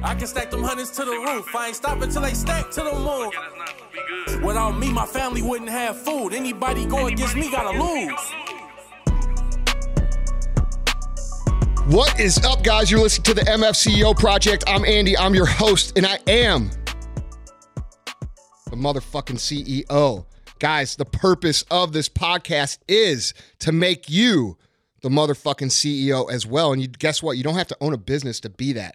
I can stack them hundreds to the roof. I ain't stopping till they stack to the moon. Without me, my family wouldn't have food. Anybody go against me gotta lose. What is up, guys? You're listening to the MFCEO Project. I'm Andy. I'm your host, and I am the motherfucking CEO. Guys, the purpose of this podcast is to make you the motherfucking CEO as well. And you guess what? You don't have to own a business to be that.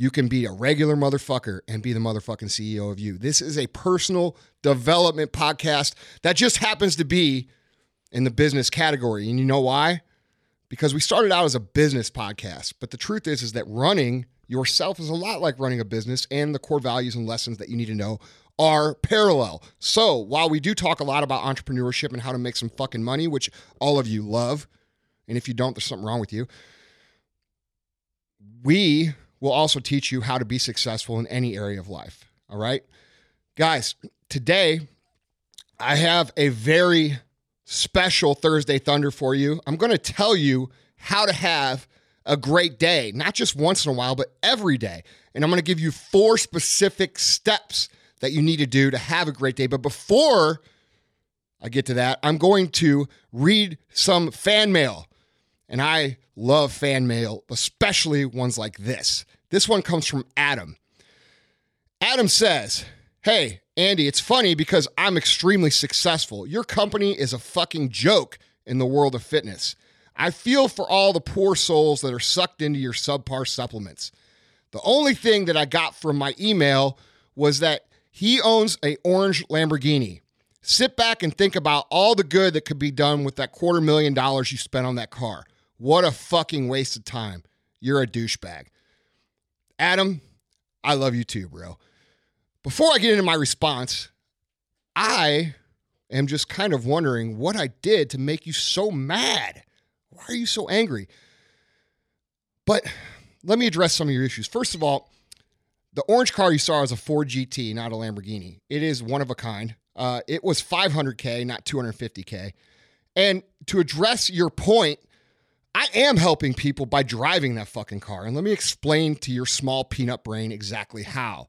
You can be a regular motherfucker and be the motherfucking CEO of you. This is a personal development podcast that just happens to be in the business category. And you know why? Because we started out as a business podcast, but the truth is is that running yourself is a lot like running a business and the core values and lessons that you need to know are parallel. So, while we do talk a lot about entrepreneurship and how to make some fucking money, which all of you love, and if you don't, there's something wrong with you. We will also teach you how to be successful in any area of life. All right. Guys, today I have a very special Thursday Thunder for you. I'm going to tell you how to have a great day, not just once in a while, but every day. And I'm going to give you four specific steps that you need to do to have a great day. But before I get to that, I'm going to read some fan mail. And I love fan mail, especially ones like this. This one comes from Adam. Adam says, Hey, Andy, it's funny because I'm extremely successful. Your company is a fucking joke in the world of fitness. I feel for all the poor souls that are sucked into your subpar supplements. The only thing that I got from my email was that he owns a orange Lamborghini. Sit back and think about all the good that could be done with that quarter million dollars you spent on that car. What a fucking waste of time. You're a douchebag. Adam, I love you too, bro. Before I get into my response, I am just kind of wondering what I did to make you so mad. Why are you so angry? But let me address some of your issues. First of all, the orange car you saw is a Ford GT, not a Lamborghini. It is one of a kind. Uh, it was 500K, not 250K. And to address your point, I am helping people by driving that fucking car. And let me explain to your small peanut brain exactly how.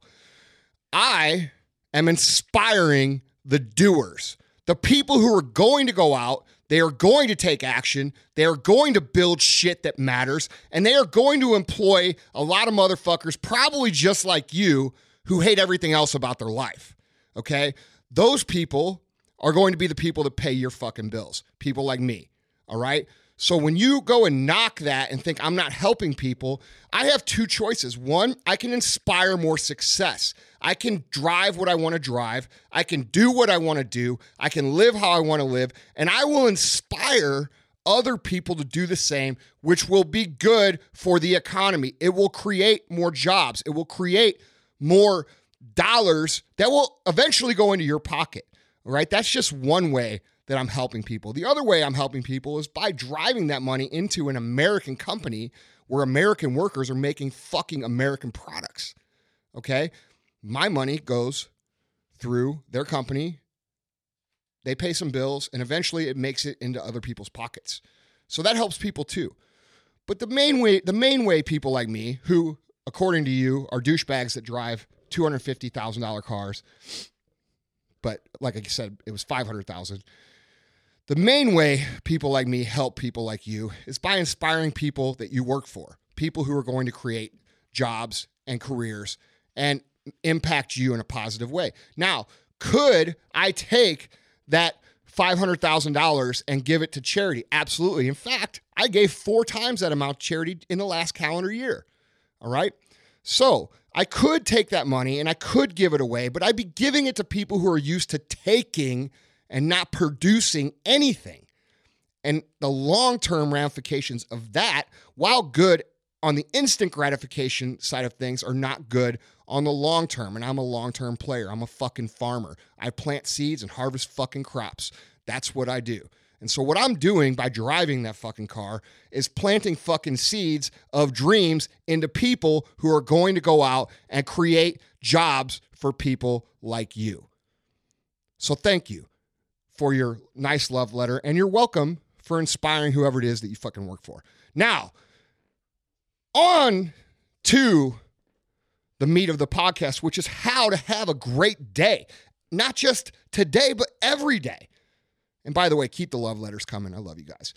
I am inspiring the doers, the people who are going to go out, they are going to take action, they are going to build shit that matters, and they are going to employ a lot of motherfuckers, probably just like you, who hate everything else about their life. Okay? Those people are going to be the people that pay your fucking bills, people like me. All right? So when you go and knock that and think I'm not helping people, I have two choices. One, I can inspire more success. I can drive what I want to drive. I can do what I want to do. I can live how I want to live. And I will inspire other people to do the same, which will be good for the economy. It will create more jobs. It will create more dollars that will eventually go into your pocket. Right. That's just one way that I'm helping people. The other way I'm helping people is by driving that money into an American company where American workers are making fucking American products. Okay? My money goes through their company. They pay some bills and eventually it makes it into other people's pockets. So that helps people too. But the main way the main way people like me who according to you are douchebags that drive $250,000 cars but like I said it was 500,000 the main way people like me help people like you is by inspiring people that you work for, people who are going to create jobs and careers and impact you in a positive way. Now, could I take that $500,000 and give it to charity? Absolutely. In fact, I gave four times that amount to charity in the last calendar year. All right. So I could take that money and I could give it away, but I'd be giving it to people who are used to taking and not producing anything. And the long term ramifications of that, while good on the instant gratification side of things, are not good on the long term. And I'm a long term player. I'm a fucking farmer. I plant seeds and harvest fucking crops. That's what I do. And so, what I'm doing by driving that fucking car is planting fucking seeds of dreams into people who are going to go out and create jobs for people like you. So, thank you for your nice love letter, and you're welcome for inspiring whoever it is that you fucking work for. Now, on to the meat of the podcast, which is how to have a great day, not just today, but every day. And by the way, keep the love letters coming. I love you guys.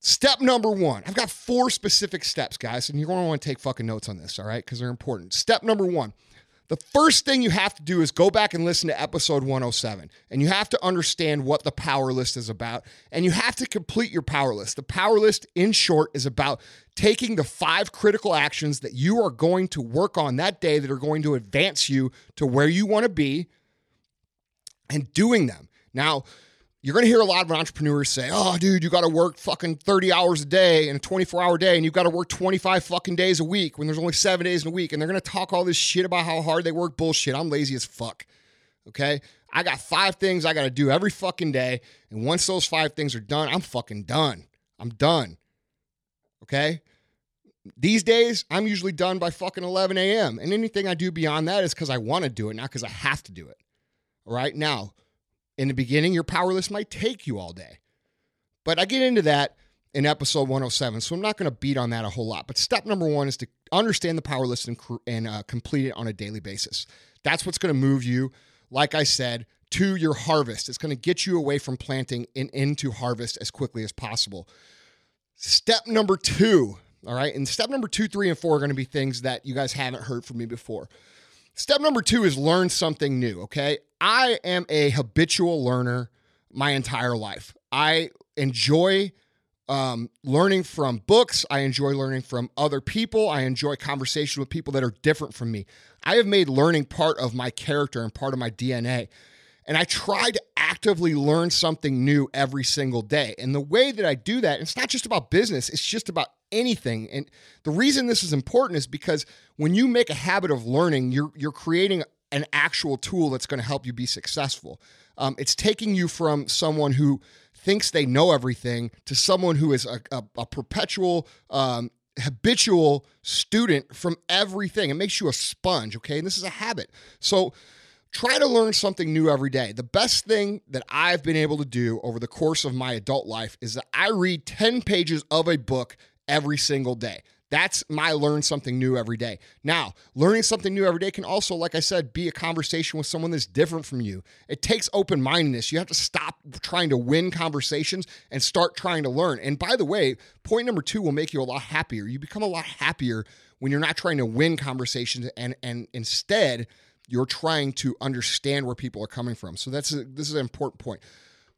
Step number one. I've got four specific steps, guys, and you're going to want to take fucking notes on this, all right? Because they're important. Step number one. The first thing you have to do is go back and listen to episode 107. And you have to understand what the power list is about. And you have to complete your power list. The power list, in short, is about taking the five critical actions that you are going to work on that day that are going to advance you to where you want to be and doing them. Now, you're going to hear a lot of entrepreneurs say, oh, dude, you got to work fucking 30 hours a day in a 24 hour day, and you've got to work 25 fucking days a week when there's only seven days in a week. And they're going to talk all this shit about how hard they work. Bullshit. I'm lazy as fuck. Okay. I got five things I got to do every fucking day. And once those five things are done, I'm fucking done. I'm done. Okay. These days, I'm usually done by fucking 11 a.m. And anything I do beyond that is because I want to do it, not because I have to do it. All right. Now, in the beginning, your power list might take you all day. But I get into that in episode 107, so I'm not going to beat on that a whole lot. But step number one is to understand the power list and, and uh, complete it on a daily basis. That's what's going to move you, like I said, to your harvest. It's going to get you away from planting and into harvest as quickly as possible. Step number two, all right, and step number two, three, and four are going to be things that you guys haven't heard from me before. Step number two is learn something new, okay? I am a habitual learner my entire life. I enjoy um, learning from books. I enjoy learning from other people. I enjoy conversation with people that are different from me. I have made learning part of my character and part of my DNA. And I try to actively learn something new every single day. And the way that I do that, it's not just about business, it's just about anything. And the reason this is important is because when you make a habit of learning, you're you're creating an actual tool that's going to help you be successful. Um, it's taking you from someone who thinks they know everything to someone who is a, a, a perpetual um, habitual student from everything. It makes you a sponge, okay? And this is a habit. So try to learn something new every day. The best thing that I've been able to do over the course of my adult life is that I read 10 pages of a book every single day. That's my learn something new every day. Now, learning something new every day can also, like I said, be a conversation with someone that's different from you. It takes open mindedness. You have to stop trying to win conversations and start trying to learn. And by the way, point number two will make you a lot happier. You become a lot happier when you're not trying to win conversations and, and instead you're trying to understand where people are coming from. So that's a, this is an important point.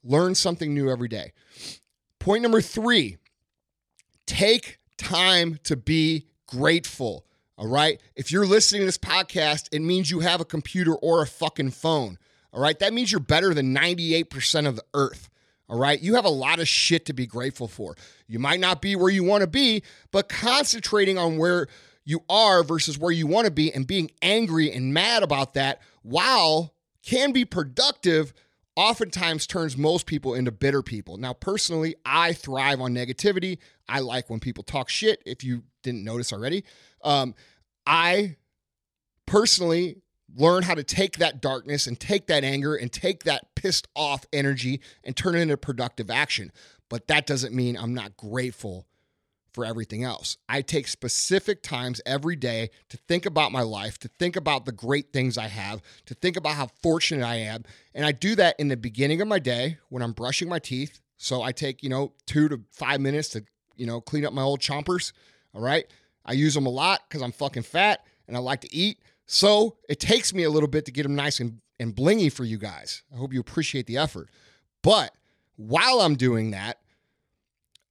Learn something new every day. Point number three Take time to be grateful. All right. If you're listening to this podcast, it means you have a computer or a fucking phone. All right. That means you're better than 98% of the earth. All right. You have a lot of shit to be grateful for. You might not be where you want to be, but concentrating on where you are versus where you want to be and being angry and mad about that while can be productive oftentimes turns most people into bitter people. Now, personally, I thrive on negativity. I like when people talk shit, if you didn't notice already. Um, I personally learn how to take that darkness and take that anger and take that pissed off energy and turn it into productive action. But that doesn't mean I'm not grateful for everything else. I take specific times every day to think about my life, to think about the great things I have, to think about how fortunate I am. And I do that in the beginning of my day when I'm brushing my teeth. So I take, you know, two to five minutes to, you know, clean up my old chompers. All right. I use them a lot because I'm fucking fat and I like to eat. So it takes me a little bit to get them nice and, and blingy for you guys. I hope you appreciate the effort. But while I'm doing that,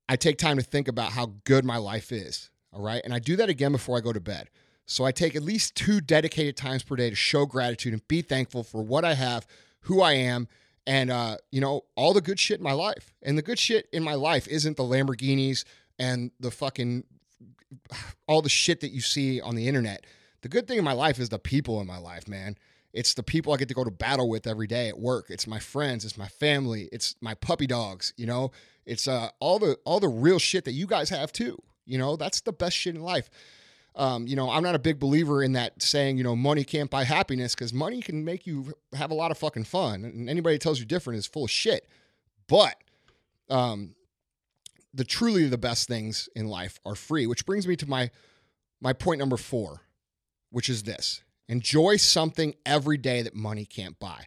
I take time to think about how good my life is. All right. And I do that again before I go to bed. So I take at least two dedicated times per day to show gratitude and be thankful for what I have, who I am, and uh, you know, all the good shit in my life. And the good shit in my life isn't the Lamborghinis and the fucking all the shit that you see on the internet. The good thing in my life is the people in my life, man. It's the people I get to go to battle with every day at work. It's my friends, it's my family, it's my puppy dogs, you know? It's uh, all the all the real shit that you guys have too. You know, that's the best shit in life. Um, you know, I'm not a big believer in that saying, you know, money can't buy happiness because money can make you have a lot of fucking fun. And anybody tells you different is full of shit. But um, the truly the best things in life are free, which brings me to my my point number four. which is this enjoy something every day that money can't buy.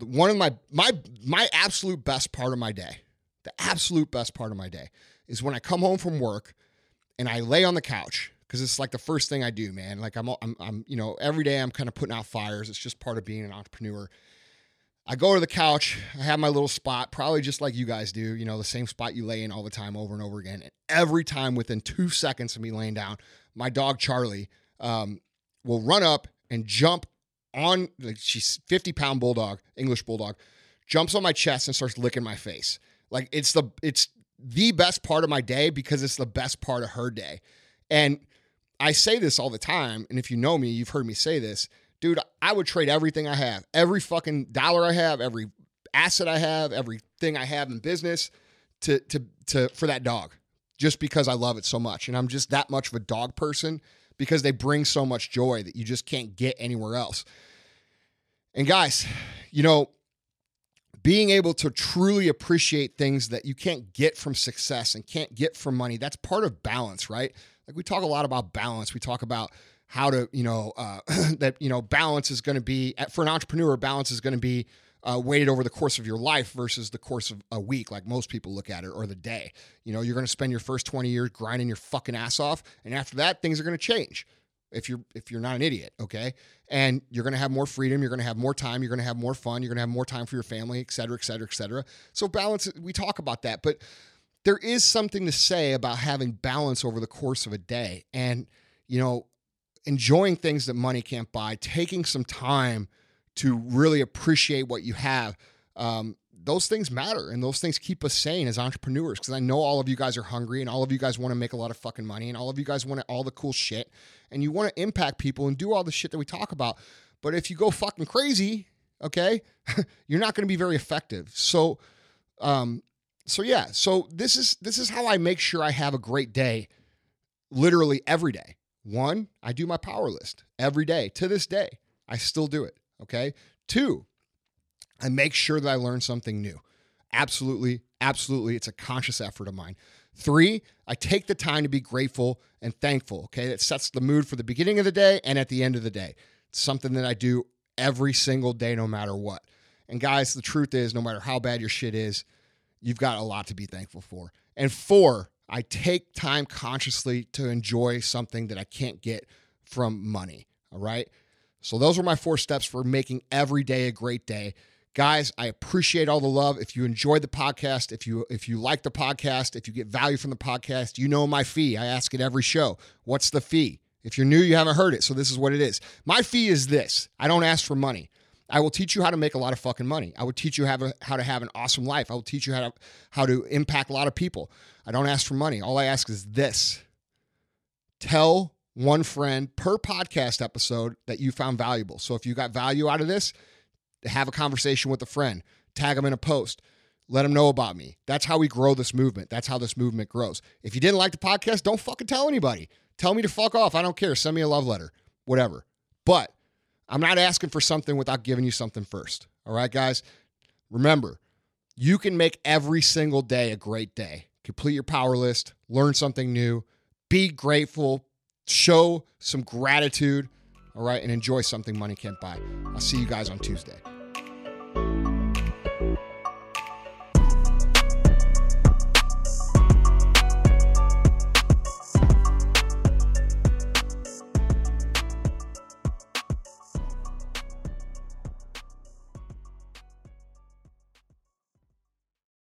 One of my my my absolute best part of my day, the absolute best part of my day is when I come home from work and I lay on the couch because it's like the first thing I do, man. Like I'm, I'm, I'm, you know, every day I'm kind of putting out fires. It's just part of being an entrepreneur. I go to the couch. I have my little spot, probably just like you guys do, you know, the same spot you lay in all the time over and over again. And every time within two seconds of me laying down, my dog Charlie um, will run up and jump on, like she's 50 pound bulldog, English bulldog, jumps on my chest and starts licking my face. Like it's the, it's the best part of my day because it's the best part of her day. And I say this all the time. And if you know me, you've heard me say this dude, I would trade everything I have, every fucking dollar I have, every asset I have, everything I have in business to to to for that dog just because I love it so much and I'm just that much of a dog person because they bring so much joy that you just can't get anywhere else. And guys, you know, being able to truly appreciate things that you can't get from success and can't get from money, that's part of balance, right? Like we talk a lot about balance. We talk about how to, you know, uh, that, you know, balance is going to be, for an entrepreneur, balance is going to be uh, weighted over the course of your life versus the course of a week, like most people look at it, or the day. You know, you're going to spend your first 20 years grinding your fucking ass off. And after that, things are going to change if you're if you're not an idiot okay and you're going to have more freedom you're going to have more time you're going to have more fun you're going to have more time for your family et cetera et cetera et cetera so balance we talk about that but there is something to say about having balance over the course of a day and you know enjoying things that money can't buy, taking some time to really appreciate what you have. Um, those things matter and those things keep us sane as entrepreneurs because I know all of you guys are hungry and all of you guys want to make a lot of fucking money and all of you guys want all the cool shit and you want to impact people and do all the shit that we talk about. But if you go fucking crazy, okay, you're not going to be very effective. So, um, so yeah, so this is this is how I make sure I have a great day, literally every day. One, I do my power list every day. To this day, I still do it. Okay. Two, I make sure that I learn something new. Absolutely, absolutely. It's a conscious effort of mine. Three, I take the time to be grateful and thankful. Okay. It sets the mood for the beginning of the day and at the end of the day. It's something that I do every single day, no matter what. And guys, the truth is, no matter how bad your shit is, you've got a lot to be thankful for. And four, I take time consciously to enjoy something that I can't get from money. All right. So those are my four steps for making every day a great day. Guys, I appreciate all the love. If you enjoyed the podcast, if you if you like the podcast, if you get value from the podcast, you know my fee. I ask it every show. What's the fee? If you're new, you haven't heard it. So this is what it is. My fee is this. I don't ask for money. I will teach you how to make a lot of fucking money. I will teach you how to, how to have an awesome life. I will teach you how to how to impact a lot of people. I don't ask for money. All I ask is this. Tell one friend per podcast episode that you found valuable. So if you got value out of this, have a conversation with a friend, tag them in a post, let them know about me. That's how we grow this movement. That's how this movement grows. If you didn't like the podcast, don't fucking tell anybody. Tell me to fuck off. I don't care. Send me a love letter, whatever. But I'm not asking for something without giving you something first. All right, guys? Remember, you can make every single day a great day. Complete your power list, learn something new, be grateful, show some gratitude, all right, and enjoy something money can't buy. I'll see you guys on Tuesday you